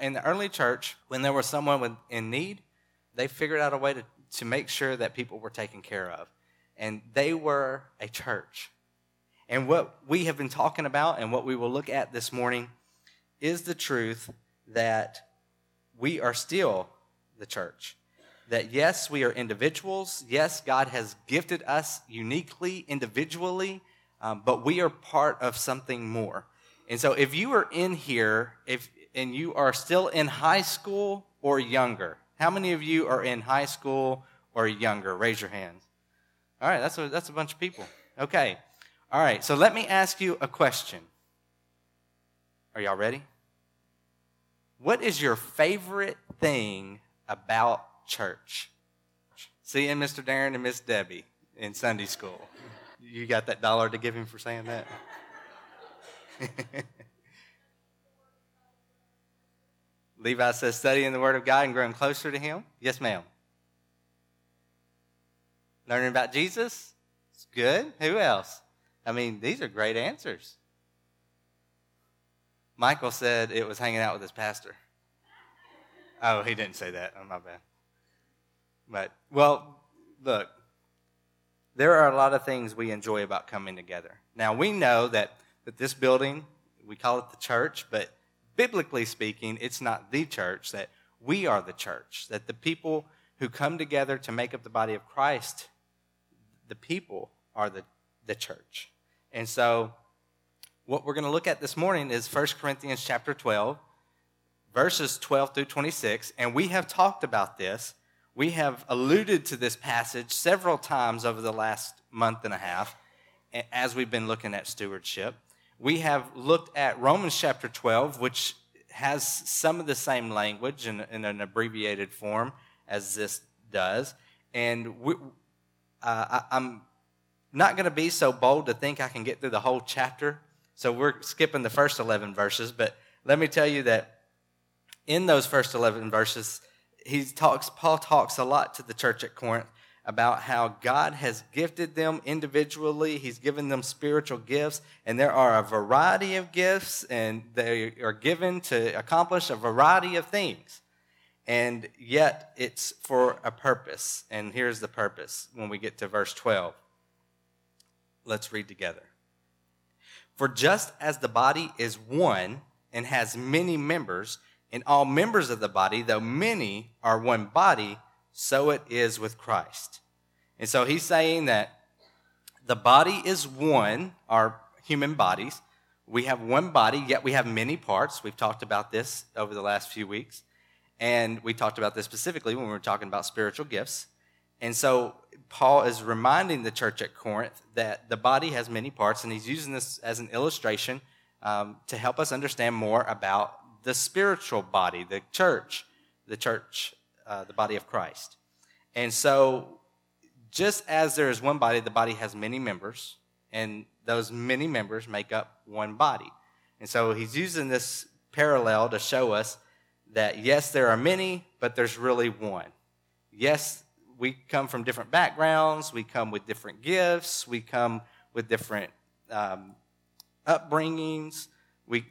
in the early church, when there was someone with, in need, they figured out a way to, to make sure that people were taken care of. And they were a church. And what we have been talking about and what we will look at this morning is the truth that we are still the church. That yes, we are individuals. Yes, God has gifted us uniquely, individually, um, but we are part of something more. And so if you are in here, if and you are still in high school or younger, how many of you are in high school or younger? Raise your hands. All right, that's a, that's a bunch of people. Okay. All right, so let me ask you a question. Are y'all ready? What is your favorite thing about church? Seeing Mr. Darren and Miss Debbie in Sunday school. You got that dollar to give him for saying that? Levi says, studying the Word of God and growing closer to Him. Yes, ma'am. Learning about Jesus. It's good. Who else? I mean, these are great answers. Michael said it was hanging out with his pastor. Oh, he didn't say that. Oh, my bad. But, well, look, there are a lot of things we enjoy about coming together. Now, we know that, that this building, we call it the church, but biblically speaking, it's not the church, that we are the church, that the people who come together to make up the body of Christ, the people are the, the church. And so, what we're going to look at this morning is 1 Corinthians chapter 12, verses 12 through 26. And we have talked about this. We have alluded to this passage several times over the last month and a half as we've been looking at stewardship we have looked at Romans chapter 12, which has some of the same language in, in an abbreviated form as this does. And we, uh, I, am not going to be so bold to think I can get through the whole chapter. So we're skipping the first 11 verses. But let me tell you that in those first 11 verses, he talks, Paul talks a lot to the church at Corinth about how God has gifted them individually. He's given them spiritual gifts, and there are a variety of gifts, and they are given to accomplish a variety of things. And yet, it's for a purpose. And here's the purpose when we get to verse 12. Let's read together. For just as the body is one and has many members, and all members of the body, though many, are one body, so it is with Christ. And so he's saying that the body is one, our human bodies. We have one body, yet we have many parts. We've talked about this over the last few weeks. And we talked about this specifically when we were talking about spiritual gifts. And so Paul is reminding the church at Corinth that the body has many parts, and he's using this as an illustration um, to help us understand more about the spiritual body, the church, the church uh, the body of Christ. And so, just as there is one body, the body has many members, and those many members make up one body. And so, he's using this parallel to show us that yes, there are many, but there's really one. Yes, we come from different backgrounds, we come with different gifts, we come with different um, upbringings. We,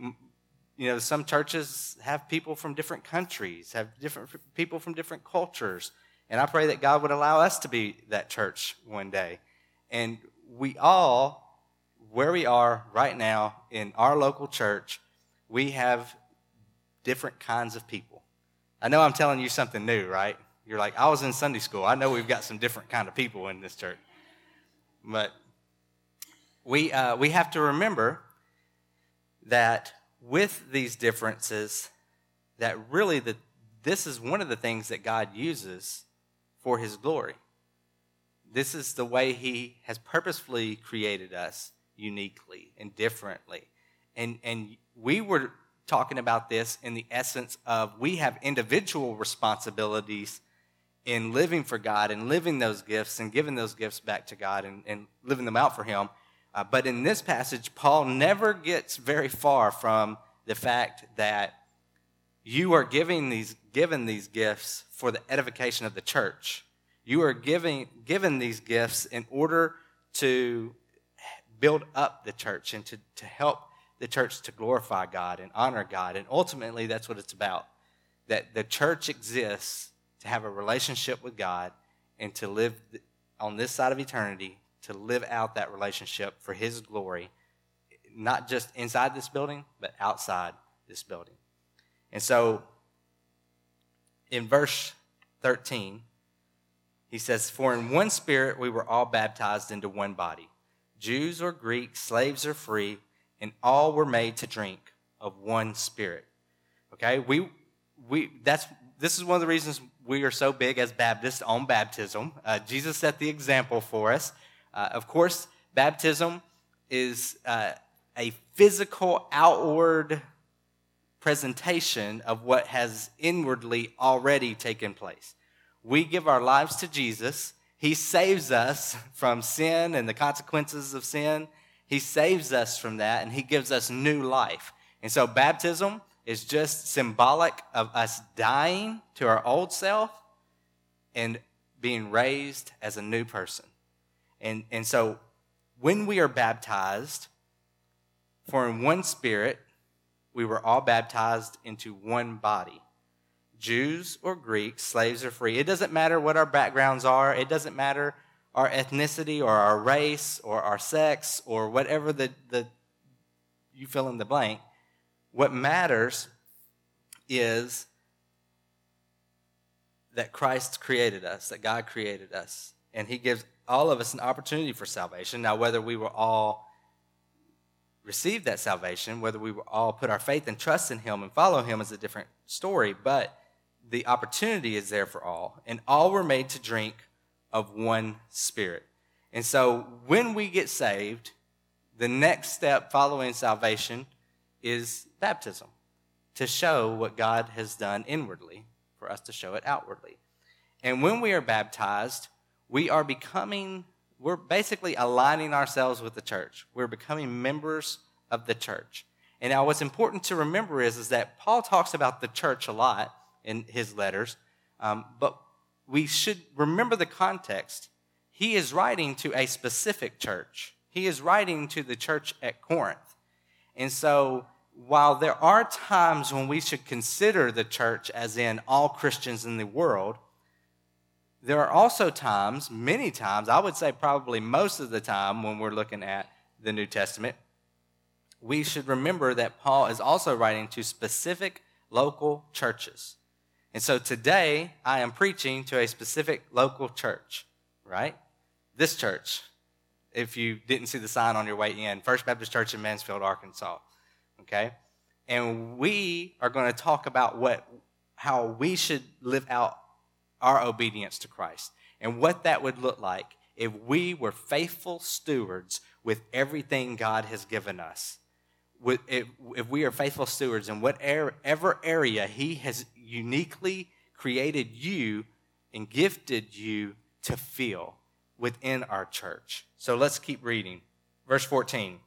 you know, some churches have people from different countries, have different people from different cultures. And I pray that God would allow us to be that church one day. And we all, where we are right now in our local church, we have different kinds of people. I know I'm telling you something new, right? You're like, I was in Sunday school. I know we've got some different kind of people in this church. But we, uh, we have to remember that with these differences that really the, this is one of the things that God uses for his glory. This is the way he has purposefully created us uniquely and differently. And, and we were talking about this in the essence of we have individual responsibilities in living for God and living those gifts and giving those gifts back to God and, and living them out for Him. Uh, but in this passage, Paul never gets very far from the fact that you are giving these, given these gifts for the edification of the church. You are giving, given these gifts in order to build up the church and to, to help the church to glorify God and honor God. And ultimately, that's what it's about. that the church exists to have a relationship with God and to live on this side of eternity, to live out that relationship for His glory, not just inside this building, but outside this building. And so in verse 13, he says, For in one spirit we were all baptized into one body Jews or Greeks, slaves or free, and all were made to drink of one spirit. Okay? We, we, that's, this is one of the reasons we are so big as Baptists on baptism. Uh, Jesus set the example for us. Uh, of course, baptism is uh, a physical, outward presentation of what has inwardly already taken place. We give our lives to Jesus. He saves us from sin and the consequences of sin. He saves us from that and He gives us new life. And so, baptism is just symbolic of us dying to our old self and being raised as a new person. And, and so, when we are baptized, for in one spirit, we were all baptized into one body. Jews or Greeks, slaves or free. It doesn't matter what our backgrounds are. It doesn't matter our ethnicity or our race or our sex or whatever the, the you fill in the blank. What matters is that Christ created us, that God created us, and He gives all of us an opportunity for salvation. Now, whether we were all receive that salvation, whether we all put our faith and trust in Him and follow Him is a different story, but the opportunity is there for all, and all were made to drink of one Spirit. And so when we get saved, the next step following salvation is baptism to show what God has done inwardly for us to show it outwardly. And when we are baptized, we are becoming we're basically aligning ourselves with the church. We're becoming members of the church. And now, what's important to remember is, is that Paul talks about the church a lot in his letters, um, but we should remember the context. He is writing to a specific church, he is writing to the church at Corinth. And so, while there are times when we should consider the church as in all Christians in the world, there are also times, many times, I would say probably most of the time when we're looking at the New Testament, we should remember that Paul is also writing to specific local churches. And so today I am preaching to a specific local church, right? This church, if you didn't see the sign on your way in, First Baptist Church in Mansfield, Arkansas. Okay? And we are going to talk about what how we should live out our obedience to Christ and what that would look like if we were faithful stewards with everything God has given us. If we are faithful stewards in whatever area He has uniquely created you and gifted you to fill within our church. So let's keep reading. Verse 14.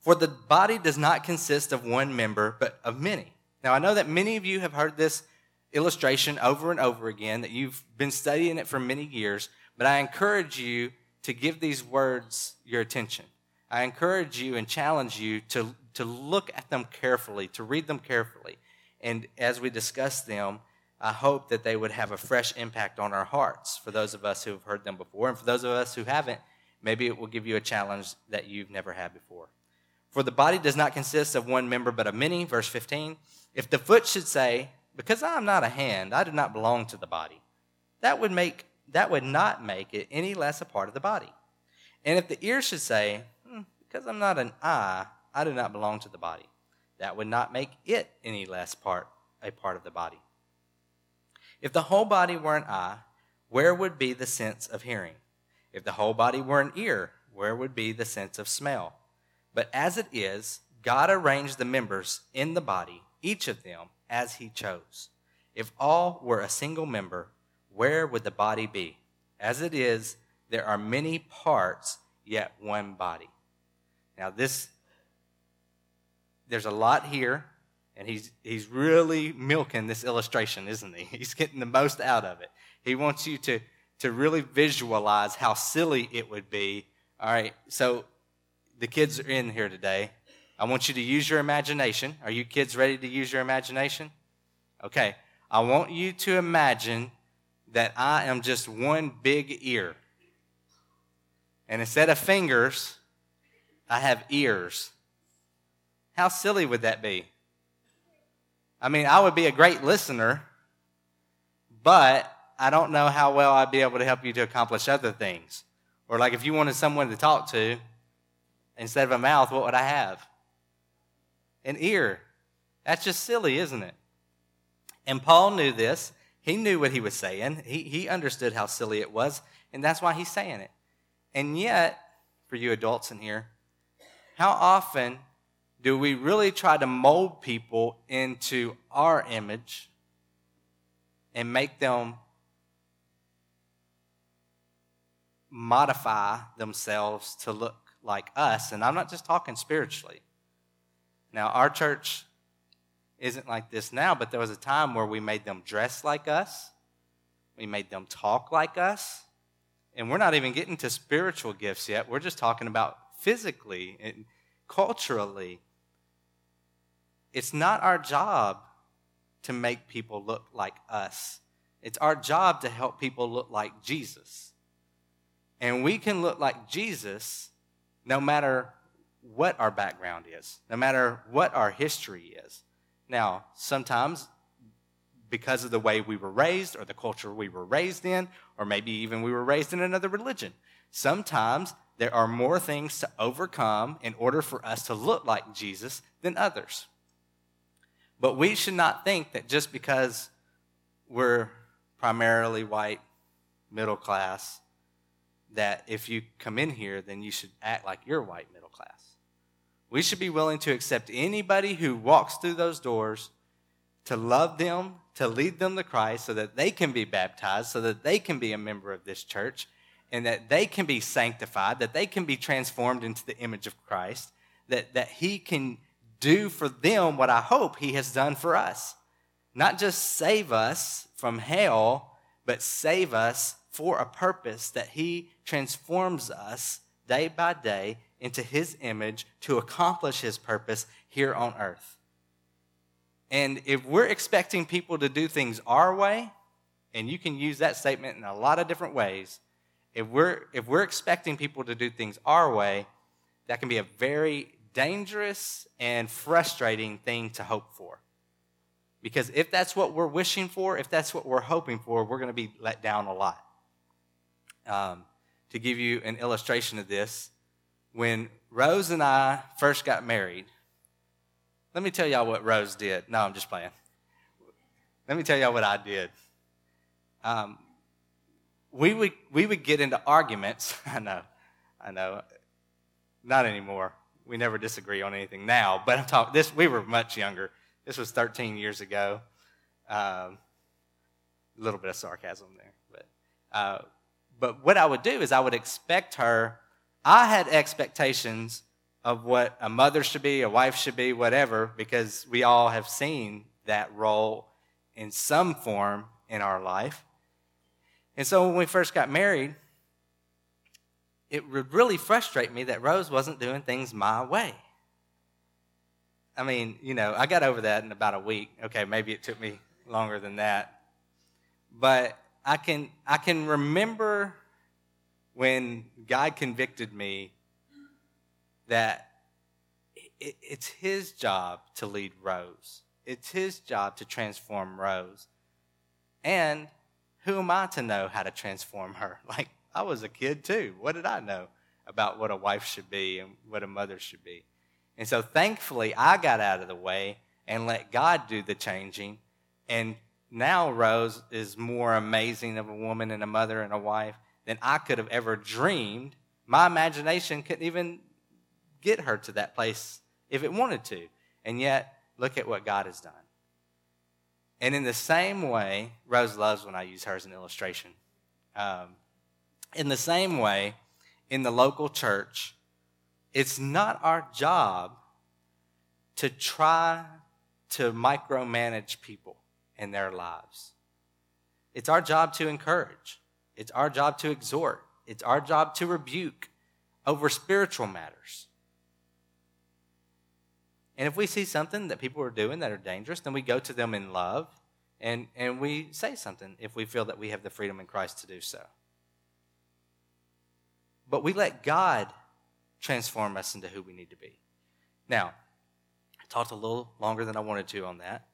For the body does not consist of one member, but of many. Now, I know that many of you have heard this illustration over and over again, that you've been studying it for many years, but I encourage you to give these words your attention. I encourage you and challenge you to, to look at them carefully, to read them carefully. And as we discuss them, I hope that they would have a fresh impact on our hearts for those of us who have heard them before. And for those of us who haven't, maybe it will give you a challenge that you've never had before. For the body does not consist of one member, but of many. Verse 15. If the foot should say, because I am not a hand, I do not belong to the body. That would make that would not make it any less a part of the body. And if the ear should say, hmm, because I'm not an eye, I do not belong to the body, that would not make it any less part a part of the body. If the whole body were an eye, where would be the sense of hearing? If the whole body were an ear, where would be the sense of smell? But as it is, God arranged the members in the body, each of them as he chose. If all were a single member, where would the body be? As it is, there are many parts, yet one body. Now, this, there's a lot here, and he's, he's really milking this illustration, isn't he? He's getting the most out of it. He wants you to, to really visualize how silly it would be. All right, so the kids are in here today. I want you to use your imagination. Are you kids ready to use your imagination? Okay, I want you to imagine that I am just one big ear. And instead of fingers, I have ears. How silly would that be? I mean, I would be a great listener, but I don't know how well I'd be able to help you to accomplish other things. Or, like, if you wanted someone to talk to, instead of a mouth, what would I have? An ear. That's just silly, isn't it? And Paul knew this. He knew what he was saying. He, he understood how silly it was, and that's why he's saying it. And yet, for you adults in here, how often do we really try to mold people into our image and make them modify themselves to look like us? And I'm not just talking spiritually. Now, our church isn't like this now, but there was a time where we made them dress like us, we made them talk like us. And we're not even getting to spiritual gifts yet. We're just talking about physically and culturally it's not our job to make people look like us. It's our job to help people look like Jesus. And we can look like Jesus no matter what our background is, no matter what our history is. Now, sometimes because of the way we were raised or the culture we were raised in, or maybe even we were raised in another religion, sometimes there are more things to overcome in order for us to look like Jesus than others. But we should not think that just because we're primarily white, middle class, that if you come in here, then you should act like you're white middle. We should be willing to accept anybody who walks through those doors to love them, to lead them to Christ so that they can be baptized, so that they can be a member of this church, and that they can be sanctified, that they can be transformed into the image of Christ, that, that He can do for them what I hope He has done for us. Not just save us from hell, but save us for a purpose that He transforms us day by day into His image to accomplish His purpose here on earth. And if we're expecting people to do things our way, and you can use that statement in a lot of different ways, if we're, if we're expecting people to do things our way, that can be a very dangerous and frustrating thing to hope for. Because if that's what we're wishing for, if that's what we're hoping for, we're going to be let down a lot. Um, to give you an illustration of this, when Rose and I first got married, let me tell y'all what Rose did. No, I'm just playing. Let me tell y'all what I did. Um, we would we would get into arguments. I know, I know, not anymore we never disagree on anything now. But I'm talking this. We were much younger. This was 13 years ago. Um, a little bit of sarcasm there, but uh, but what I would do is I would expect her. I had expectations of what a mother should be, a wife should be, whatever, because we all have seen that role in some form in our life. And so when we first got married, it would really frustrate me that Rose wasn't doing things my way. I mean, you know, I got over that in about a week. Okay, maybe it took me longer than that. But I can I can remember when God convicted me that it, it's his job to lead Rose. It's his job to transform Rose. And who am I to know how to transform her? Like I was a kid too. What did I know about what a wife should be and what a mother should be? And so thankfully, I got out of the way and let God do the changing. And now Rose is more amazing of a woman and a mother and a wife than I could have ever dreamed. My imagination couldn't even get her to that place if it wanted to. And yet, look at what God has done. And in the same way, Rose loves when I use her as an illustration. Um, in the same way, in the local church, it's not our job to try to micromanage people in their lives. It's our job to encourage, it's our job to exhort, it's our job to rebuke over spiritual matters. And if we see something that people are doing that are dangerous, then we go to them in love and, and we say something if we feel that we have the freedom in Christ to do so. But we let God transform us into who we need to be. Now, I talked a little longer than I wanted to on that.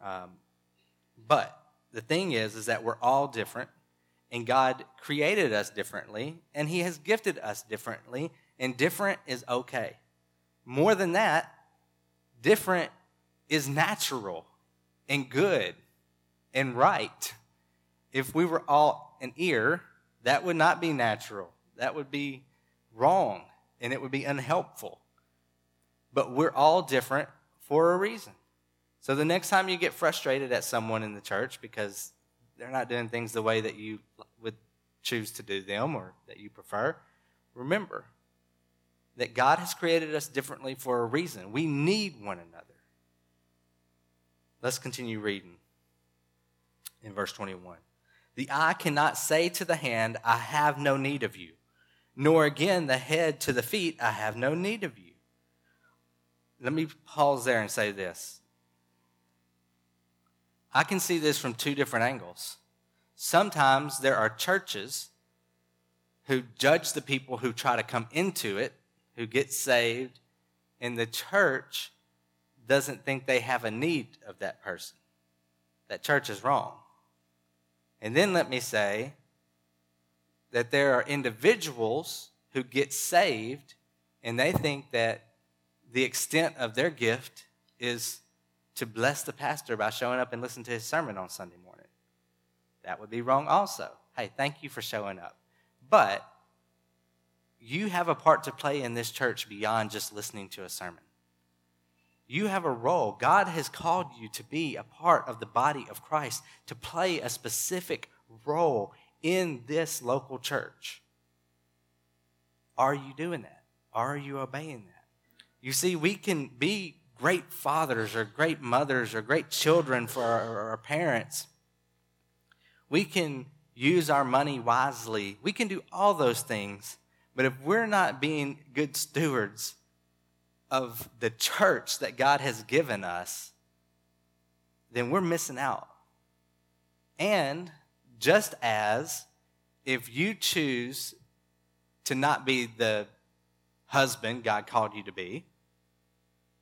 Um, but the thing is, is that we're all different, and God created us differently, and He has gifted us differently, and different is okay. More than that, different is natural and good and right. If we were all an ear, that would not be natural. That would be wrong and it would be unhelpful. But we're all different for a reason. So the next time you get frustrated at someone in the church because they're not doing things the way that you would choose to do them or that you prefer, remember that God has created us differently for a reason. We need one another. Let's continue reading in verse 21. The eye cannot say to the hand, I have no need of you, nor again the head to the feet, I have no need of you. Let me pause there and say this. I can see this from two different angles. Sometimes there are churches who judge the people who try to come into it, who get saved, and the church doesn't think they have a need of that person. That church is wrong. And then let me say that there are individuals who get saved and they think that the extent of their gift is to bless the pastor by showing up and listening to his sermon on Sunday morning. That would be wrong also. Hey, thank you for showing up. But you have a part to play in this church beyond just listening to a sermon. You have a role. God has called you to be a part of the body of Christ, to play a specific role in this local church. Are you doing that? Are you obeying that? You see, we can be great fathers or great mothers or great children for our, our parents. We can use our money wisely. We can do all those things. But if we're not being good stewards of the church that God has given us, then we're missing out. And just as if you choose to not be the husband God called you to be,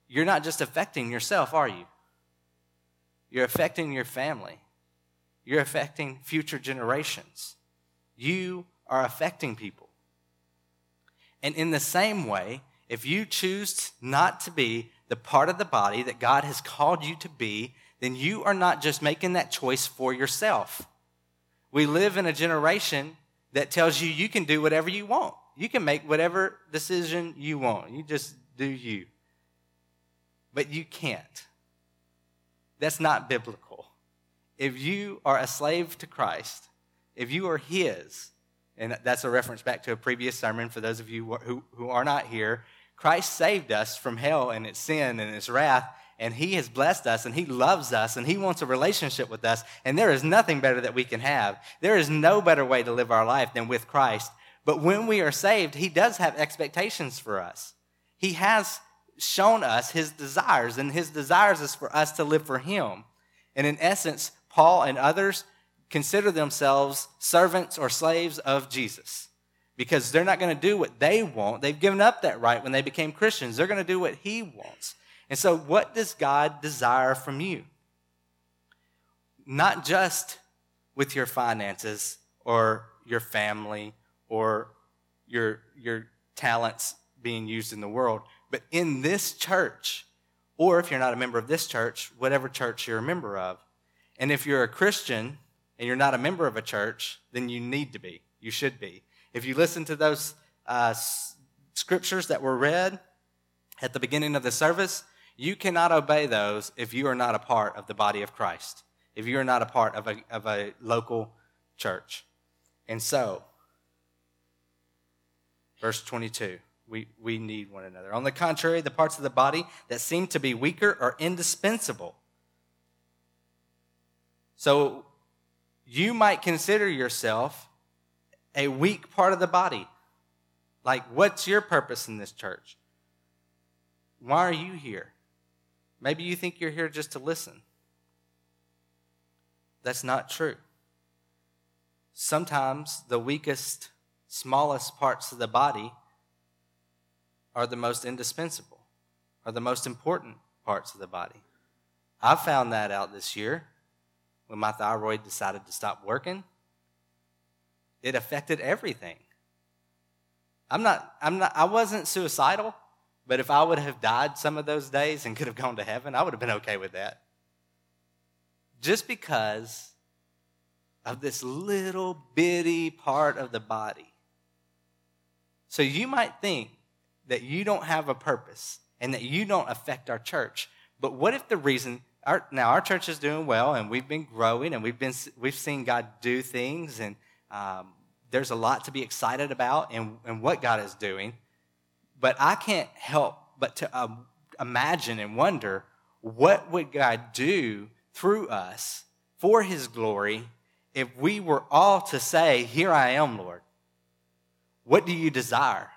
you're not just affecting yourself, are you? You're affecting your family. You're affecting future generations. You are affecting people. And in the same way, if you choose not to be the part of the body that God has called you to be, then you are not just making that choice for yourself. We live in a generation that tells you you can do whatever you want. You can make whatever decision you want. You just do you. But you can't. That's not biblical. If you are a slave to Christ, if you are His, and that's a reference back to a previous sermon for those of you who, who are not here, Christ saved us from hell and its sin and its wrath, and He has blessed us, and He loves us, and He wants a relationship with us, and there is nothing better that we can have. There is no better way to live our life than with Christ. But when we are saved, He does have expectations for us. He has shown us His desires, and His desires is for us to live for Him. And in essence, Paul and others consider themselves servants or slaves of Jesus because they're not going to do what they want. They've given up that right when they became Christians. They're going to do what He wants. And so, what does God desire from you? Not just with your finances or your family or your, your talents being used in the world, but in this church, or if you're not a member of this church, whatever church you're a member of. And if you're a Christian and you're not a member of a church, then you need to be. You should be. If you listen to those uh, scriptures that were read at the beginning of the service, you cannot obey those if you are not a part of the body of Christ, if you are not a part of a, of a local church. And so, verse 22, we, we need one another. On the contrary, the parts of the body that seem to be weaker are indispensable. So, you might consider yourself a weak part of the body. Like, what's your purpose in this church? Why are you here? Maybe you think you're here just to listen. that's not true. Sometimes the weakest, smallest parts of the body are the most indispensable, are the most important parts of the body. I found that out this year when my thyroid decided to stop working. It affected everything. I'm not, I'm not, I wasn't suicidal, but if I would have died some of those days and could have gone to heaven, I would have been okay with that. Just because of this little bitty part of the body. So you might think that you don't have a purpose and that you don't affect our church. But what if the reason our, now our church is doing well and we've been growing and we've been we've seen God do things and um, there's a lot to be excited about and, and what God is doing. But I can't help but to um, imagine and wonder what would God do through us for His glory if we were all to say, "Here I am, Lord." What do you desire?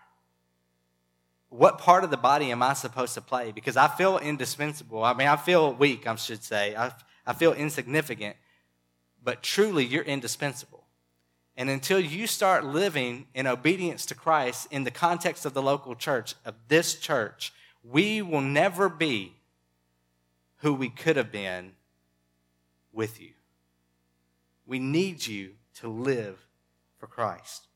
What part of the body am I supposed to play? Because I feel indispensable. I mean, I feel weak, I should say. I, I feel insignificant, but truly, you're indispensable. And until you start living in obedience to Christ in the context of the local church, of this church, we will never be who we could have been with you. We need you to live for Christ.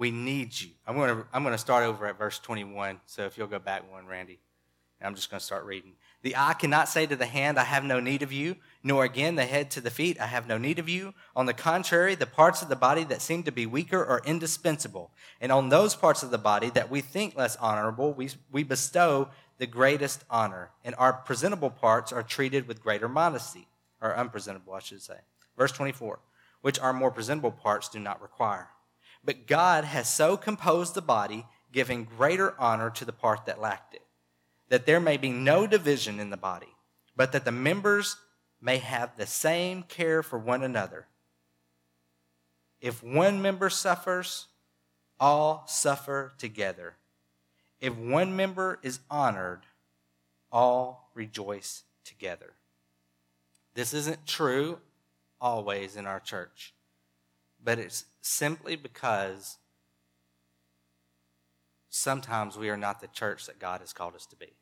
We need you. I'm going to, I'm going to start over at verse 21. So if you'll go back one, Randy. I'm just going to start reading. The eye cannot say to the hand, I have no need of you, nor again the head to the feet, I have no need of you. On the contrary, the parts of the body that seem to be weaker are indispensable. And on those parts of the body that we think less honorable, we, we bestow the greatest honor. And our presentable parts are treated with greater modesty, or unpresentable, I should say. Verse 24, which our more presentable parts do not require. But God has so composed the body, giving greater honor to the part that lacked it, that there may be no division in the body, but that the members may have the same care for one another. If one member suffers, all suffer together. If one member is honored, all rejoice together. This isn't true always in our church but it's simply because sometimes we are not the church that God has called us to be.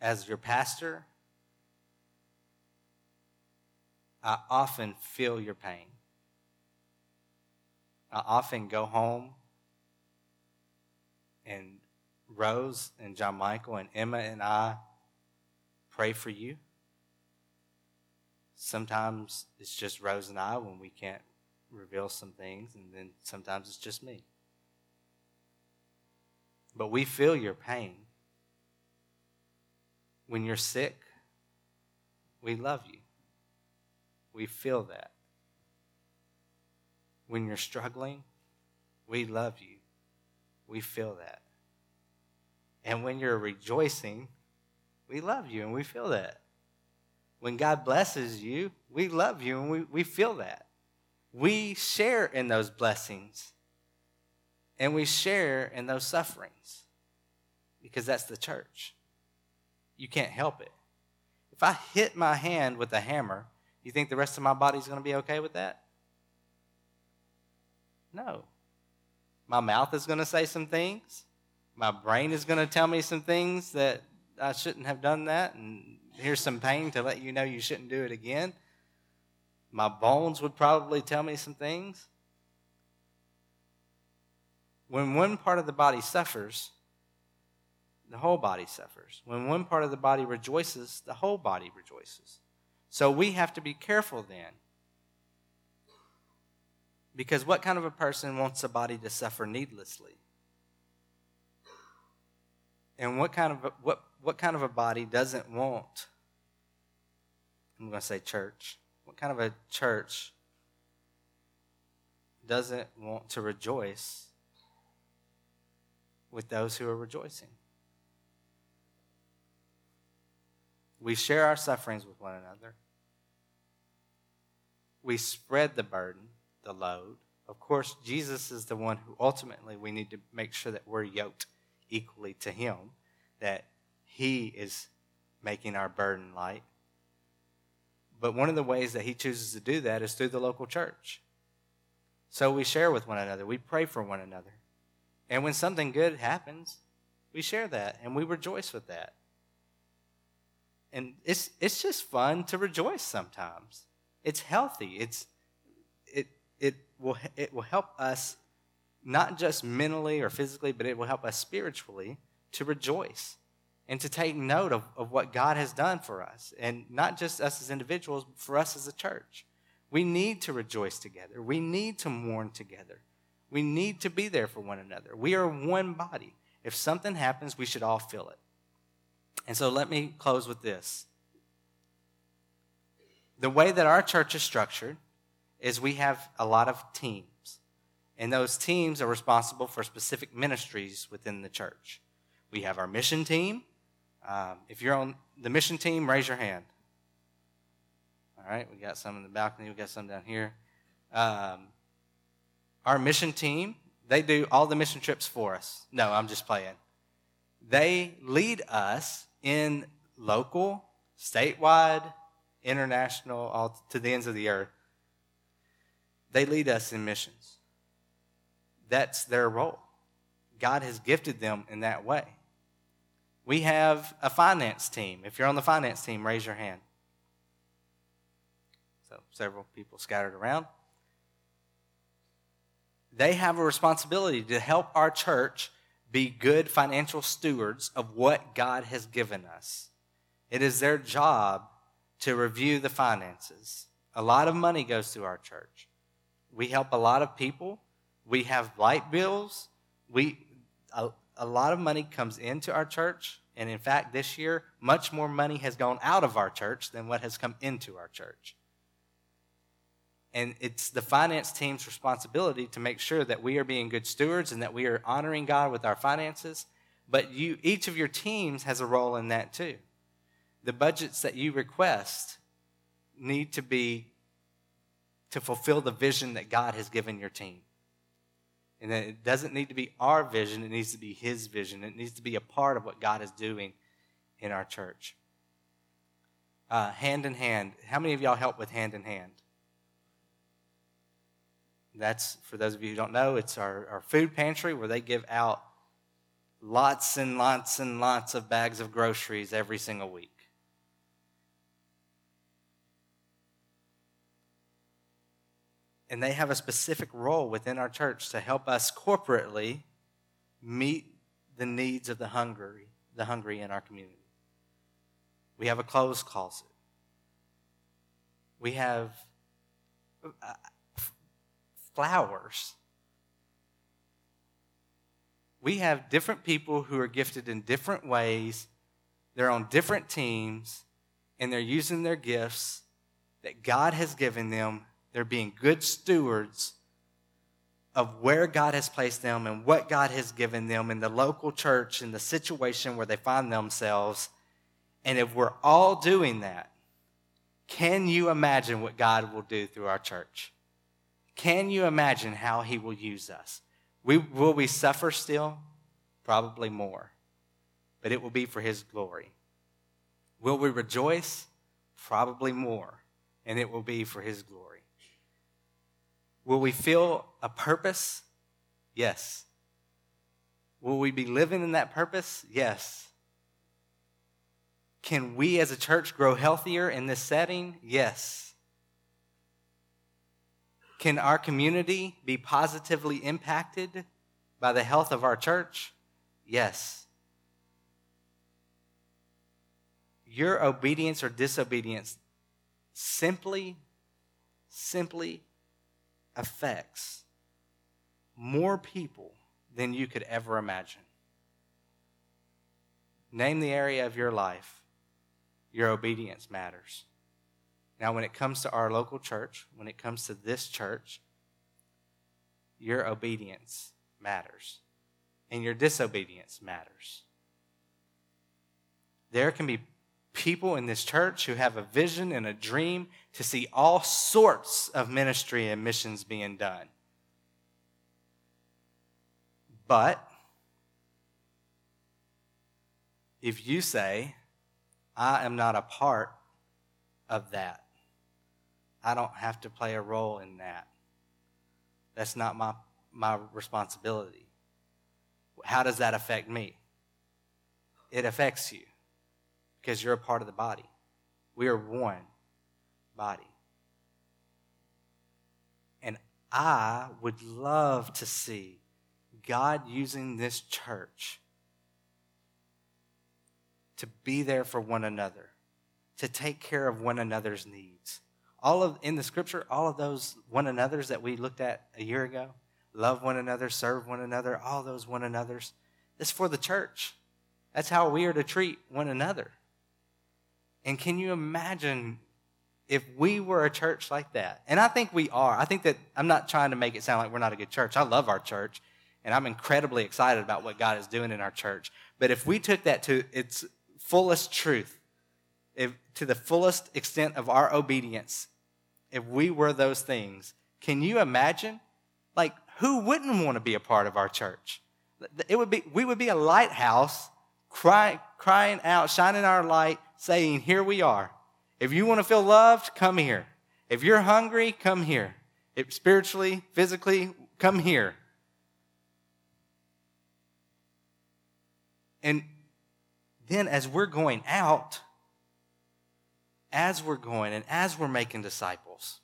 As your pastor, I often feel your pain. I often go home and Rose and John Michael and Emma and I pray for you. Sometimes it's just Rose and I when we can't reveal some things, and then sometimes it's just me. But we feel your pain. When you're sick, we love you. We feel that. When you're struggling, we love you. We feel that. And when you're rejoicing, we love you and we feel that. When God blesses you, we love you and we, we feel that. We share in those blessings and we share in those sufferings because that's the church. You can't help it. If I hit my hand with a hammer, you think the rest of my body's going to be okay with that? No. My mouth is going to say some things. My brain is going to tell me some things that I shouldn't have done that, and here's some pain to let you know you shouldn't do it again. My bones would probably tell me some things. When one part of the body suffers, the whole body suffers. When one part of the body rejoices, the whole body rejoices. So we have to be careful then. Because what kind of a person wants a body to suffer needlessly? And what kind of a, what what kind of a body doesn't want, I'm going to say church, what kind of a church doesn't want to rejoice with those who are rejoicing? We share our sufferings with one another. We spread the burden, the load. Of course, Jesus is the one who ultimately we need to make sure that we're yoked equally to Him, that He is making our burden light. But one of the ways that He chooses to do that is through the local church. So we share with one another, we pray for one another. And when something good happens, we share that and we rejoice with that. And it's, it's just fun to rejoice sometimes. It's healthy. It's, it, it, will, it will help us not just mentally or physically, but it will help us spiritually to rejoice and to take note of, of what God has done for us. And not just us as individuals, but for us as a church. We need to rejoice together. We need to mourn together. We need to be there for one another. We are one body. If something happens, we should all feel it. And so let me close with this. The way that our church is structured is we have a lot of teams. And those teams are responsible for specific ministries within the church. We have our mission team. Um, if you're on the mission team, raise your hand. All right, we got some in the balcony, we got some down here. Um, our mission team, they do all the mission trips for us. No, I'm just playing. They lead us in local, statewide, international, all to the ends of the earth. They lead us in missions. That's their role. God has gifted them in that way. We have a finance team. If you're on the finance team, raise your hand. So, several people scattered around. They have a responsibility to help our church be good financial stewards of what God has given us. It is their job to review the finances. A lot of money goes through our church. We help a lot of people we have light bills. We a, a lot of money comes into our church, and in fact, this year, much more money has gone out of our church than what has come into our church. And it's the finance team's responsibility to make sure that we are being good stewards and that we are honoring God with our finances. But you, each of your teams has a role in that too. The budgets that you request need to be to fulfill the vision that God has given your team. And that it doesn't need to be our vision, it needs to be His vision. It needs to be a part of what God is doing in our church. Uh, hand in hand. How many of y'all help with hand in hand? That's, for those of you who don't know, it's our, our food pantry where they give out lots and lots and lots of bags of groceries every single week. And they have a specific role within our church to help us corporately meet the needs of the hungry, the hungry in our community. We have a clothes closet. We have uh, flowers. We have different people who are gifted in different ways. They're on different teams, and they're using their gifts that God has given them they're being good stewards of where God has placed them and what God has given them in the local church, in the situation where they find themselves. And if we're all doing that, can you imagine what God will do through our church? Can you imagine how He will use us? We, will we suffer still? Probably more. But it will be for His glory. Will we rejoice? Probably more. And it will be for His glory. Will we feel a purpose? Yes. Will we be living in that purpose? Yes. Can we as a church grow healthier in this setting? Yes. Can our community be positively impacted by the health of our church? Yes. Your obedience or disobedience simply, simply affects more people than you could ever imagine. Name the area of your life, your obedience matters. Now, when it comes to our local church, when it comes to this church, your obedience matters, and your disobedience matters. There can be people in this church who have a vision and a dream to see all sorts of ministry and missions being done. But if you say, I am not a part of that, I don't have to play a role in that. That's not my, my responsibility. How does that affect me? It affects you because you're a part of the body. We are one body. And I would love to see God using this church to be there for one another, to take care of one another's needs. All of in the scripture, all of those one another's that we looked at a year ago, love one another, serve one another, all those one another's, it's for the church. That's how we are to treat one another. And can you imagine if we were a church like that? And I think we are. I think that I'm not trying to make it sound like we're not a good church. I love our church, and I'm incredibly excited about what God is doing in our church. But if we took that to its fullest truth, if, to the fullest extent of our obedience, if we were those things, can you imagine? Like, who wouldn't want to be a part of our church? It would be, we would be a lighthouse cry, crying out, shining our light, saying, Here we are. If you want to feel loved, come here. If you're hungry, come here. If spiritually, physically, come here. And then as we're going out, as we're going and as we're making disciples,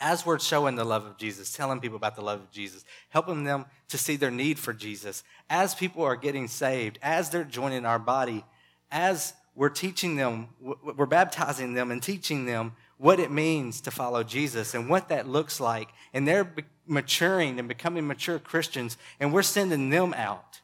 as we're showing the love of Jesus, telling people about the love of Jesus, helping them to see their need for Jesus, as people are getting saved, as they're joining our body, as we're teaching them, we're baptizing them and teaching them what it means to follow Jesus and what that looks like, and they're maturing and becoming mature Christians, and we're sending them out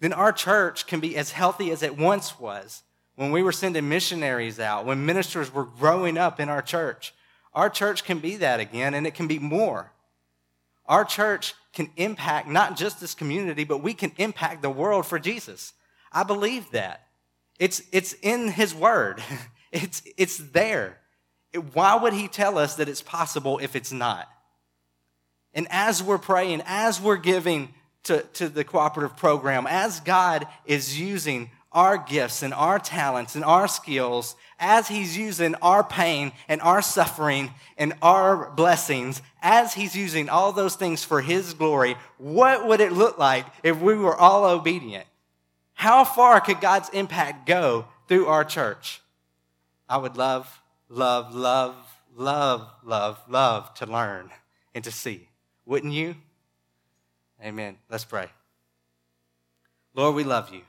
then our church can be as healthy as it once was when we were sending missionaries out, when ministers were growing up in our church. Our church can be that again, and it can be more. Our church can impact not just this community, but we can impact the world for Jesus. I believe that. It's, it's in His Word, it's, it's there. Why would He tell us that it's possible if it's not? And as we're praying, as we're giving, to, to the cooperative program as God is using our gifts and our talents and our skills, as He's using our pain and our suffering and our blessings, as He's using all those things for His glory, what would it look like if we were all obedient? How far could God's impact go through our church? I would love, love, love, love, love, love to learn and to see. Wouldn't you? Amen. Let's pray. Lord, we love you.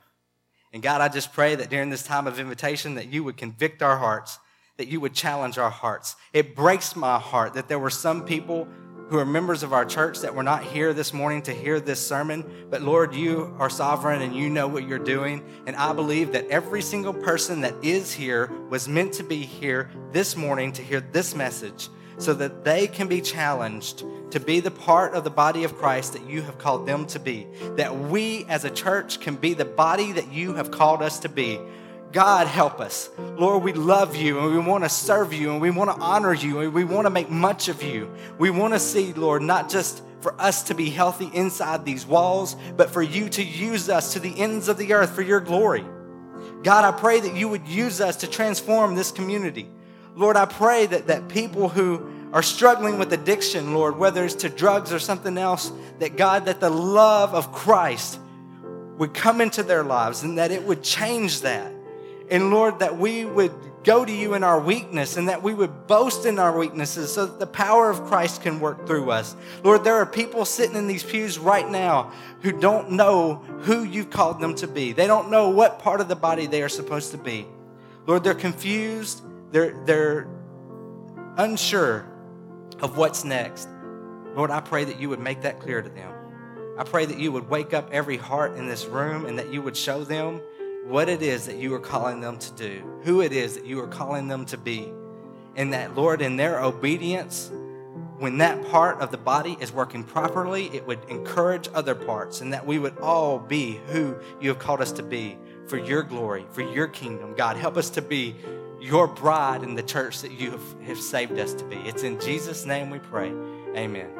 And God, I just pray that during this time of invitation that you would convict our hearts, that you would challenge our hearts. It breaks my heart that there were some people who are members of our church that were not here this morning to hear this sermon. But Lord, you are sovereign and you know what you're doing. And I believe that every single person that is here was meant to be here this morning to hear this message so that they can be challenged to be the part of the body of Christ that you have called them to be. That we as a church can be the body that you have called us to be. God, help us. Lord, we love you and we want to serve you and we want to honor you and we want to make much of you. We want to see, Lord, not just for us to be healthy inside these walls, but for you to use us to the ends of the earth for your glory. God, I pray that you would use us to transform this community. Lord, I pray that, that people who are struggling with addiction, Lord, whether it's to drugs or something else, that God, that the love of Christ would come into their lives and that it would change that. And Lord, that we would go to you in our weakness and that we would boast in our weaknesses so that the power of Christ can work through us. Lord, there are people sitting in these pews right now who don't know who you've called them to be. They don't know what part of the body they are supposed to be. Lord, they're confused they're, they're unsure of what's next. Lord, I pray that you would make that clear to them. I pray that you would wake up every heart in this room and that you would show them what it is that you are calling them to do, who it is that you are calling them to be. And that, Lord, in their obedience, when that part of the body is working properly, it would encourage other parts, and that we would all be who you have called us to be for your glory, for your kingdom. God, help us to be your bride in the church that you have, have saved us to be. It's in Jesus' name we pray. Amen.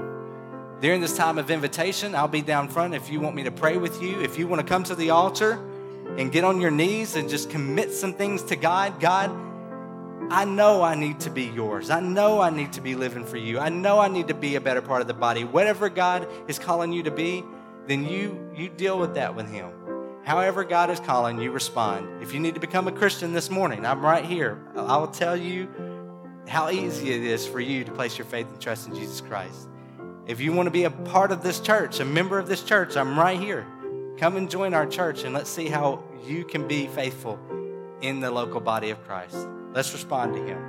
During this time of invitation, I'll be down front if you want me to pray with you. If you want to come to the altar and get on your knees and just commit some things to God, God, I know I need to be yours. I know I need to be living for you. I know I need to be a better part of the body. Whatever God is calling you to be, then you you deal with that with him. However God is calling you, respond. If you need to become a Christian this morning, I'm right here. I will tell you how easy it is for you to place your faith and trust in Jesus Christ. If you want to be a part of this church, a member of this church, I'm right here. Come and join our church and let's see how you can be faithful in the local body of Christ. Let's respond to him.